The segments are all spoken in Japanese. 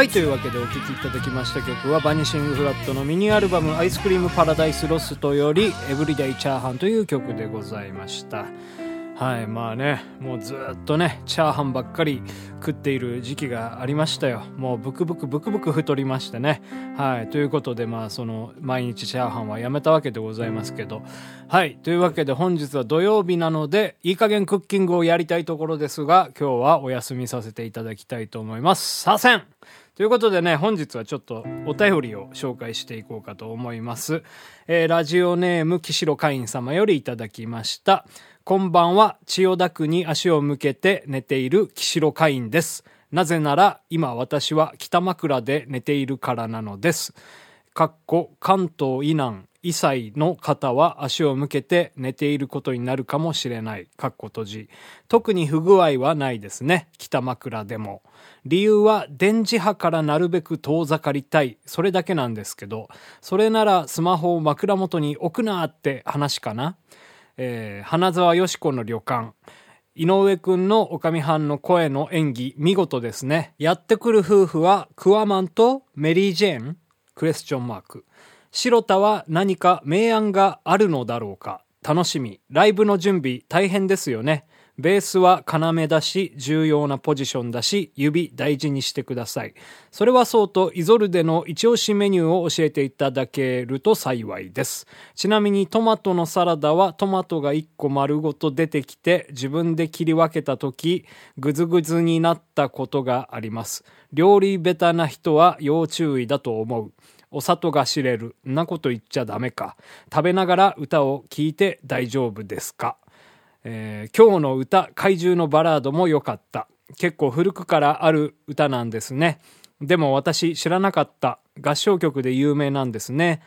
はい、というわけでお聴きいただきました曲はバニシングフラットのミニアルバム「アイスクリームパラダイスロスト」より「エブリデイチャーハン」という曲でございました。はいまあねもうずっとねチャーハンばっかり食っている時期がありましたよ。もうブクブクブクブク太りましてね。はいということでまあその毎日チャーハンはやめたわけでございますけど。はいというわけで本日は土曜日なのでいい加減クッキングをやりたいところですが今日はお休みさせていただきたいと思います。させんということでね、本日はちょっとお便りを紹介していこうかと思います。えーラジオネーム、岸路会員様よりいただきました。こんばんは、千代田区に足を向けて寝ている岸路会員です。なぜなら、今私は北枕で寝ているからなのです。かっこ関東以南異歳の方は足を向けて寝ていることになるかもしれない。かっこ閉じ。特に不具合はないですね。北枕でも。理由は電磁波からなるべく遠ざかりたい。それだけなんですけど、それならスマホを枕元に置くなって話かな。えー花沢よし子の旅館。井上くんのおかみはんの声の演技、見事ですね。やってくる夫婦は、クワマンとメリー・ジェーン？クエスチョンマーク。白田は何か明暗があるのだろうか楽しみ。ライブの準備大変ですよね。ベースは要だし、重要なポジションだし、指大事にしてください。それはそうと、イゾルデの一押しメニューを教えていただけると幸いです。ちなみにトマトのサラダはトマトが1個丸ごと出てきて、自分で切り分けた時、ぐずぐずになったことがあります。料理ベタな人は要注意だと思う。お里が知れる。なこと言っちゃダメか。食べながら歌を聴いて大丈夫ですか？えー今日の歌、怪獣のバラードも良かった。結構古くからある歌なんですね。でも私知らなかった。合唱曲で有名なんですね。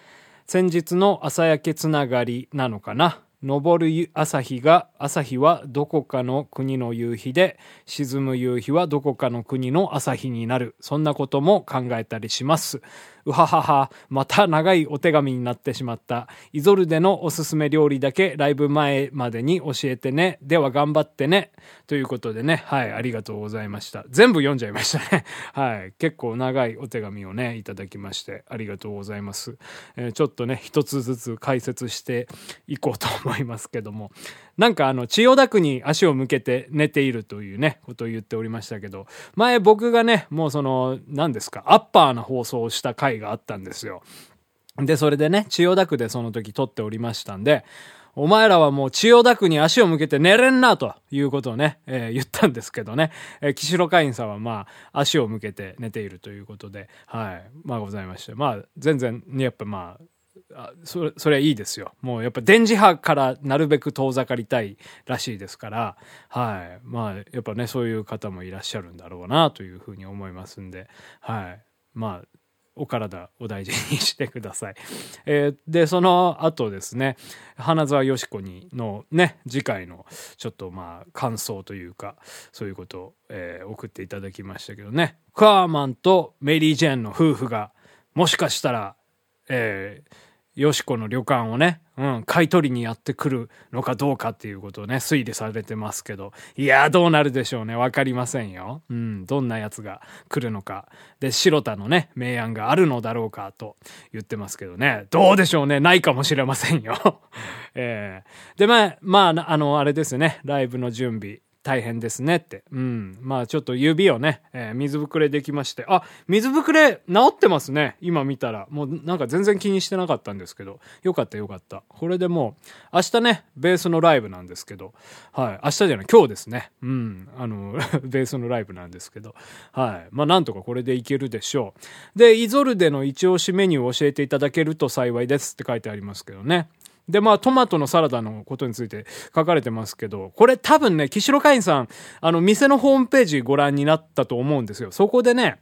先日の朝焼けつながりなのかな。昇る朝日が、朝日はどこかの国の夕日で、沈む夕日はどこかの国の朝日になる。そんなことも考えたりします。うははは、また長いお手紙になってしまった。イゾルデのおすすめ料理だけライブ前までに教えてね。では頑張ってね。ということでね、はい、ありがとうございました。全部読んじゃいましたね。はい、結構長いお手紙をね、いただきまして、ありがとうございます。えーちょっとね、一つずつ解説していこうと思いますけども。なんかあの、千代田区に足を向けて寝ているというね、ことを言っておりましたけど、前僕がね、もうその、何ですか、アッパーな放送をした回があったんですよ。で、それでね、千代田区でその時撮っておりましたんで、お前らはもう千代田区に足を向けて寝れんなということをね、えー言ったんですけどね、えー、岸会員さんはまあ、足を向けて寝ているということで、はい、まあございまして、まあ、全然、やっぱまあ、あそれ、それはいいですよ。もうやっぱ電磁波からなるべく遠ざかりたいらしいですから、はい。まあ、やっぱね、そういう方もいらっしゃるんだろうなというふうに思いますんで、はい。まあ、お体お大事に してください。えー、で、その後ですね、花沢よしこにのね、次回のちょっとまあ感想というか、そういうことを、えー、送っていただきましたけどね、カーマンとメリー・ジェーンの夫婦が、もしかしたら、えー、よしこの旅館をね、うん、買い取りにやってくるのかどうかっていうことをね、推理されてますけど、いやどうなるでしょうね。わかりませんよ。うん、どんなやつが来るのか。で、白田のね、明暗があるのだろうかと言ってますけどね、どうでしょうね。ないかもしれませんよ。えー、で、まあ、まあ、あの、あれですね、ライブの準備。大変ですねって。うん。まあちょっと指をね、えー、水ぶくれできまして。あ、水ぶくれ治ってますね。今見たら。もうなんか全然気にしてなかったんですけど。よかったよかった。これでもう、明日ね、ベースのライブなんですけど。はい。明日じゃない、今日ですね。うん。あの、ベースのライブなんですけど。はい。まあなんとかこれでいけるでしょう。で、イゾルデの一押しメニューを教えていただけると幸いですって書いてありますけどね。で、まあ、トマトのサラダのことについて書かれてますけど、これ多分ね、岸カインさん、あの、店のホームページご覧になったと思うんですよ。そこでね、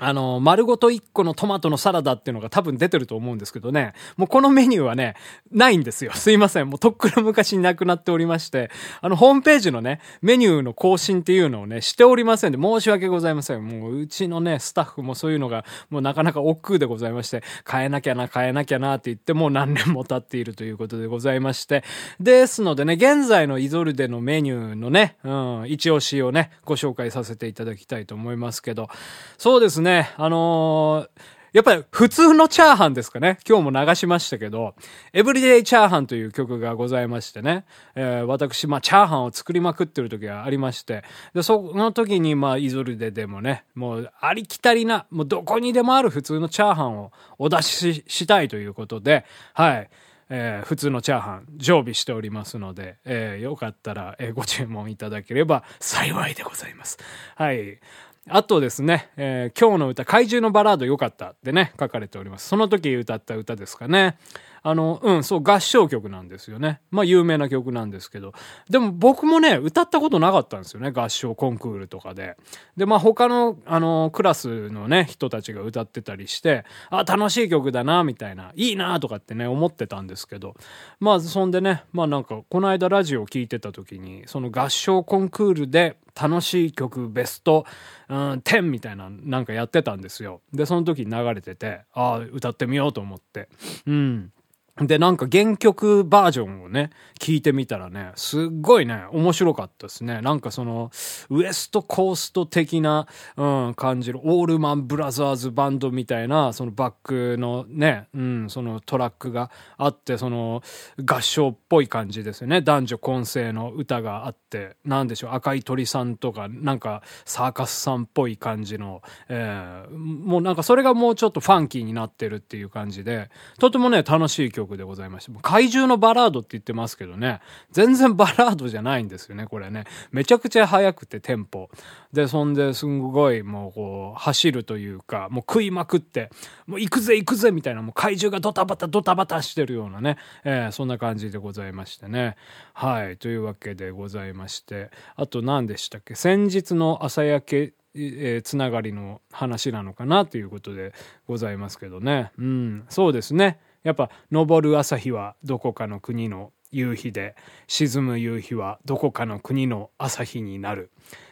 あの、丸ごと1個のトマトのサラダっていうのが多分出てると思うんですけどね、もうこのメニューはね、ないんですよ。すいません。もうとっくの昔になくなっておりまして、あの、ホームページのね、メニューの更新っていうのをね、しておりませんで、申し訳ございません。もう、うちのね、スタッフもそういうのが、もうなかなか億劫でございまして、変えなきゃな、変えなきゃなって言って、もう何年も経っているということでございまして、ですのでね、現在のイゾルデのメニューのね、うん、一押しをね、ご紹介させていただきたいと思いますけど、そうですね、ねあのーやっぱり普通のチャーハンですかね。今日も流しましたけど、エブリデイチャーハンという曲がございましてね。えー、私、まあ、チャーハンを作りまくってる時がありまして。で、その時に、まあ、イゾルデでもね、もう、ありきたりな、もうどこにでもある普通のチャーハンをお出ししたいということで、はい。えー、普通のチャーハン常備しておりますので、えー、よかったら、えー、ご注文いただければ幸いでございます。はい。あとですね、えー、今日の歌、怪獣のバラード良かったってね、書かれております。その時歌った歌ですかね。あの、うん、そう、合唱曲なんですよね。まあ、有名な曲なんですけど。でも僕もね、歌ったことなかったんですよね。合唱コンクールとかで。で、まあ、他の、あの、クラスのね、人たちが歌ってたりして、あ、楽しい曲だな、みたいな、いいな、とかってね、思ってたんですけど。まあ、そんでね、まあなんか、この間ラジオ聴いてた時に、その合唱コンクールで、楽しい曲ベスト、うん、10みたいななんかやってたんですよ。で、その時に流れてて、ああ、歌ってみようと思って。うん。で、なんか原曲バージョンをね、聞いてみたらね、すっごいね、面白かったですね。なんかその、ウエストコースト的な、うん、感じる、オールマンブラザーズバンドみたいな、そのバックのね、うん、そのトラックがあって、その、合唱っぽい感じですよね。男女混声の歌があって、なんでしょう、赤い鳥さんとか、なんかサーカスさんっぽい感じの、えー、もうなんかそれがもうちょっとファンキーになってるっていう感じで、とてもね、楽しい曲曲でございまして、怪獣のバラードって言ってますけどね、全然バラードじゃないんですよね、これね。めちゃくちゃ速くてテンポ。で、そんですんごいもうこう、走るというか、もう食いまくって、もう行くぜ行くぜみたいな、もう怪獣がドタバタドタバタしてるようなね、えー、そんな感じでございましてね。はい、というわけでございまして、あと何でしたっけ？先日の朝焼けえー、つながりの話なのかなということでございますけどね。うん、そうですね。やっぱ昇る朝日はどこかの国の夕日で沈む夕日はどこかの国の朝日になる、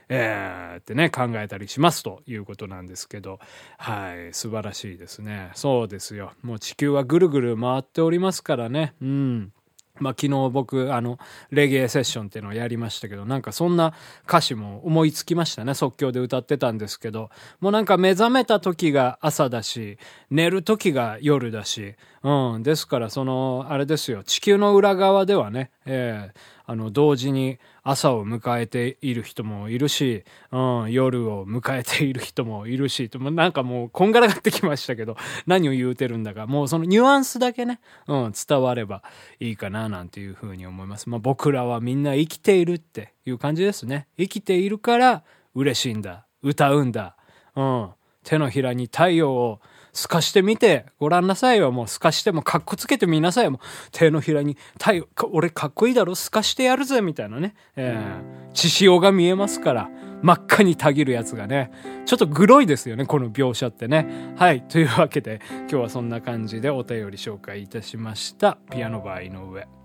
えー、ってね考えたりしますということなんですけど。はい素晴らしいですね。そうですよ。もう地球はぐるぐる回っておりますからね。うん。まあ、昨日僕、あの、レゲエセッションっていうのをやりましたけど、なんかそんな歌詞も思いつきましたね。即興で歌ってたんですけど、もうなんか目覚めた時が朝だし、寝る時が夜だし、うん。ですから、その、あれですよ、地球の裏側ではね、えー、あの、同時に朝を迎えている人もいるし、うん、夜を迎えている人もいるし、なんかもうこんがらがってきましたけど、何を言うてるんだか、もうそのニュアンスだけね、うん、伝わればいいかな、なんていうふうに思います。まあ僕らはみんな生きているっていう感じですね。生きているから嬉しいんだ。歌うんだ。うん。手のひらに太陽を透かしてみてごらんなさいよ。もう透かしてもかっこつけてみなさいよ。もう手のひらに太陽、俺かっこいいだろ透かしてやるぜみたいなね。えー、血潮が見えますから。真っ赤にたぎるやつがね、ちょっとグロいですよね、この描写ってね。はい。というわけで、今日はそんな感じでお便り紹介いたしました。ピアノ場合の上。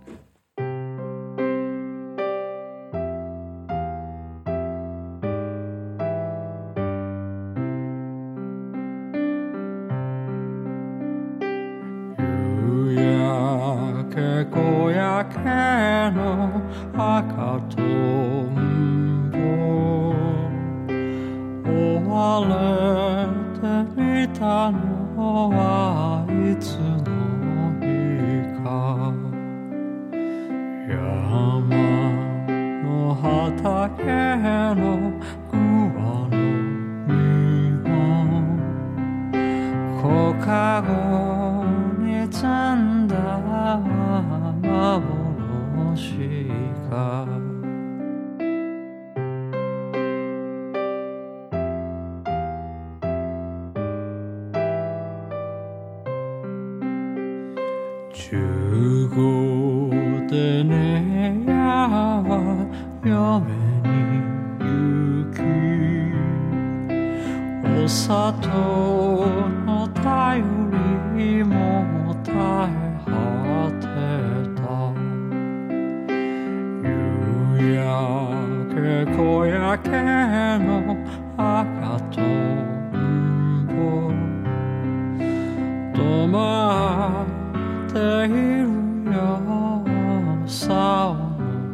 れてみたのはいつの日か。山の畑の桑の実を。木陰きお砂糖の頼りも絶え果てた。夕焼け小焼けの赤とんぼ止まっているよ。竿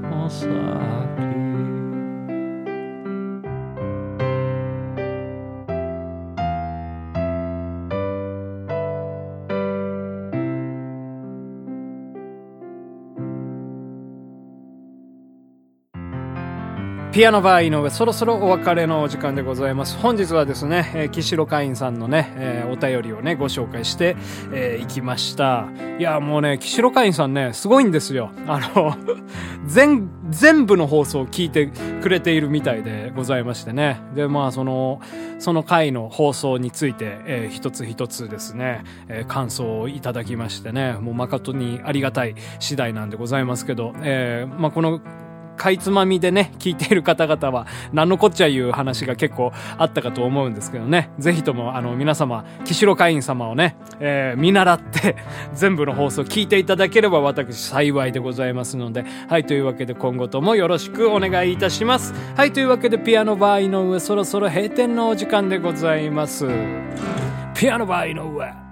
の先ピアノバー井上、そろそろお別れのお時間でございます。本日はですね、えー、岸路会員さんのね、えー、お便りをね、ご紹介して、えー、いきました。いや、もうね、岸路会員さんね、すごいんですよ。あの、全、全部の放送を聞いてくれているみたいでございましてね。で、まあ、その、その回の放送について、えー、一つ一つですね、えー、感想をいただきましてね、もう誠にありがたい次第なんでございますけど、えー、まあ、この、かいつまみでね、聞いている方々は、何のこっちゃいう話が結構あったかと思うんですけどね、ぜひとも、あの、皆様、岸路会員様をね、えー、見習って、全部の放送聞いていただければ私幸いでございますので、はい、というわけで今後ともよろしくお願いいたします。はい、というわけでピアノバー井上、そろそろ閉店のお時間でございます。ピアノバー井上。